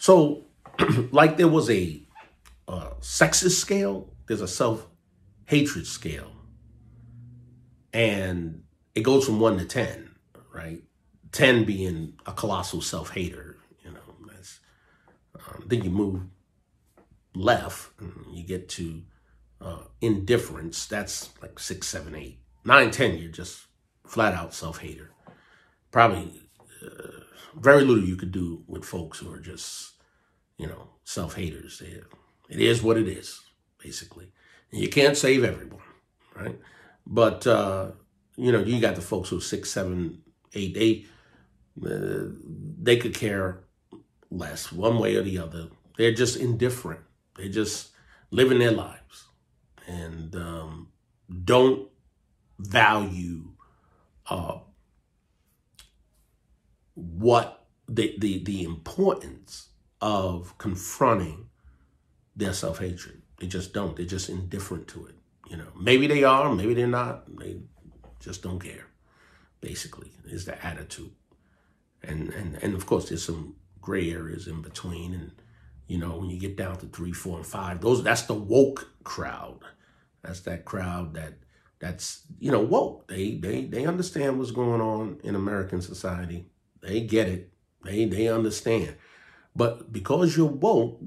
So, like there was a sexist scale, there's a self hatred scale. And it goes from one to 10, right? 10 being a colossal self hater, you know. Um, then you move left, you get to uh, indifference. That's like six, seven, eight, nine, ten. You're just flat out self hater. Probably uh, very little you could do with folks who are just, you know, self haters. It is what it is, basically. And you can't save everyone, right? But, uh, you know, you got the folks who are six, seven, eight, eight, uh, they could care less one way or the other. They're just indifferent. They're just living their lives and um, don't value uh, what the, the the importance of confronting their self hatred. They just don't. They're just indifferent to it. You know, maybe they are, maybe they're not. They just don't care. Basically, is the attitude, and and and of course, there's some gray areas in between. And you know, when you get down to three, four, and five, those that's the woke crowd. That's that crowd that that's you know woke. They they they understand what's going on in American society. They get it. They they understand. But because you're woke,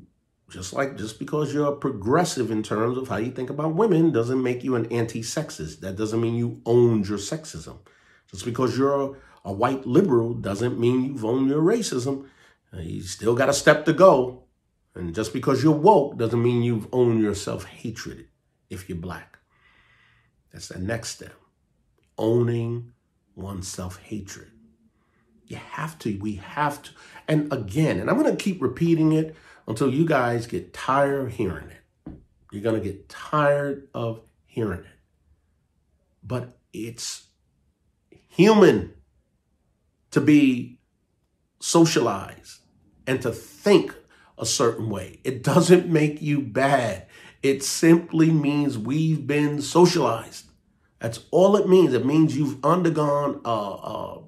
just like just because you're progressive in terms of how you think about women doesn't make you an anti-sexist. That doesn't mean you owned your sexism. Just because you're a, a white liberal doesn't mean you've owned your racism. Uh, you still got a step to go. And just because you're woke doesn't mean you've owned your self-hatred if you're black. That's the next step. Owning one's self-hatred. You have to, we have to. And again, and I'm going to keep repeating it until you guys get tired of hearing it. You're going to get tired of hearing it. But it's human to be socialized and to think a certain way. It doesn't make you bad. It simply means we've been socialized. That's all it means. It means you've undergone a, a,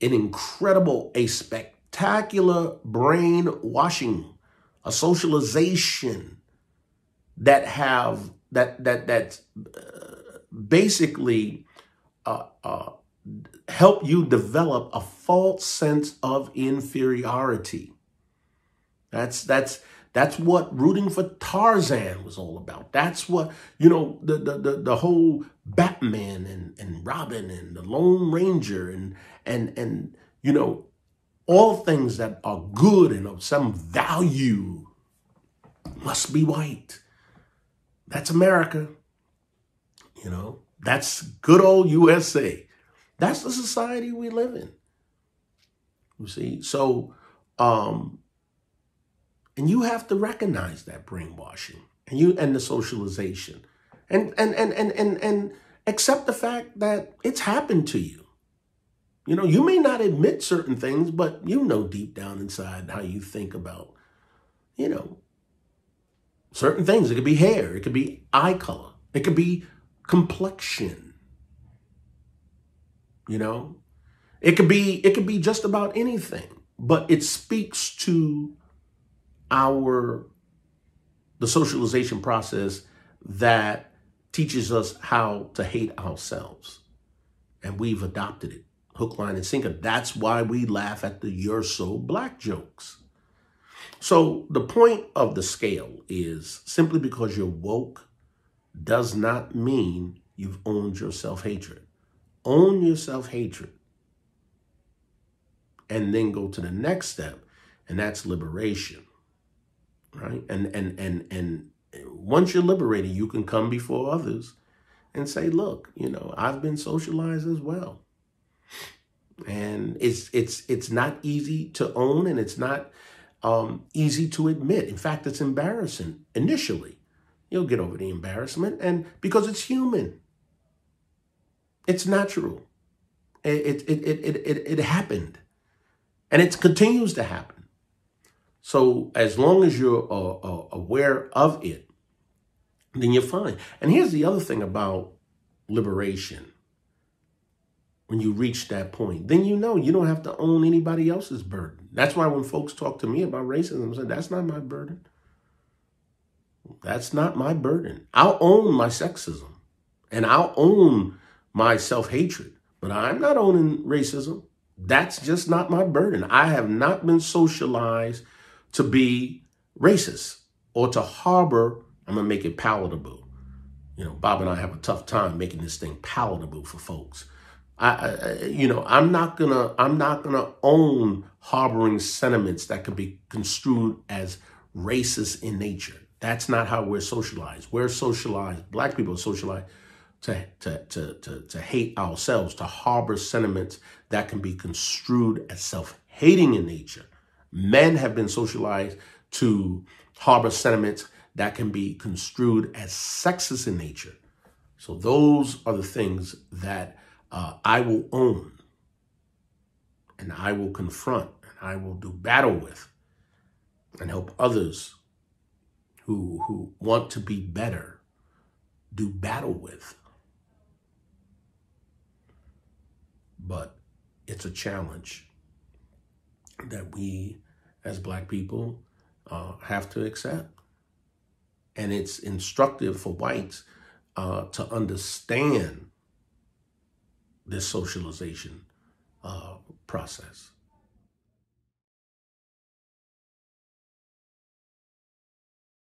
an incredible, a spectacular brainwashing a socialization that have that that that uh, basically uh, uh, help you develop a false sense of inferiority. That's that's that's what rooting for Tarzan was all about. That's what you know the the the, the whole Batman and, and Robin and the Lone Ranger and and and you know all things that are good and of some value must be white. That's America. You know, that's good old USA. That's the society we live in. You see? So, um, and you have to recognize that brainwashing and you and the socialization and and and and and, and accept the fact that it's happened to you. You know, you may not admit certain things, but you know deep down inside how you think about, you know, certain things. It could be hair, it could be eye color, it could be complexion. You know, it could be it could be just about anything, but it speaks to our the socialization process that teaches us how to hate ourselves. And we've adopted it hook, line, and sinker. That's why we laugh at the you're so black jokes. So the point of the scale is simply because you're woke does not mean you've owned your self-hatred. Own your self-hatred. And then go to the next step, and that's liberation. Right? And and and and once you're liberated, you can come before others and say, look, you know, I've been socialized as well and it's it's it's not easy to own and it's not um, easy to admit. In fact, it's embarrassing initially. You'll get over the embarrassment, and because it's human, it's natural. It it it it it, it happened, and it continues to happen. So as long as you're uh, uh, aware of it, then you're fine. And here's the other thing about liberation when you reach that point, then you know you don't have to own anybody else's burden. That's why when folks talk to me about racism, I say, that's not my burden. That's not my burden. I'll own my sexism and I'll own my self hatred, but I'm not owning racism. That's just not my burden. I have not been socialized to be racist or to harbor, I'm going to make it palatable. You know, Bob and I have a tough time making this thing palatable for folks. I, I, you know, I'm not gonna, I'm not gonna own harboring sentiments that could be construed as racist in nature. That's not how we're socialized. We're socialized. Black people are socialized to, to, to, to, to hate ourselves, to harbor sentiments that can be construed as self-hating in nature. Men have been socialized to harbor sentiments that can be construed as sexist in nature. So those are the things that uh, I will own and I will confront and I will do battle with and help others who, who want to be better do battle with. But it's a challenge that we as Black people uh, have to accept. And it's instructive for whites uh, to understand this socialization uh, process.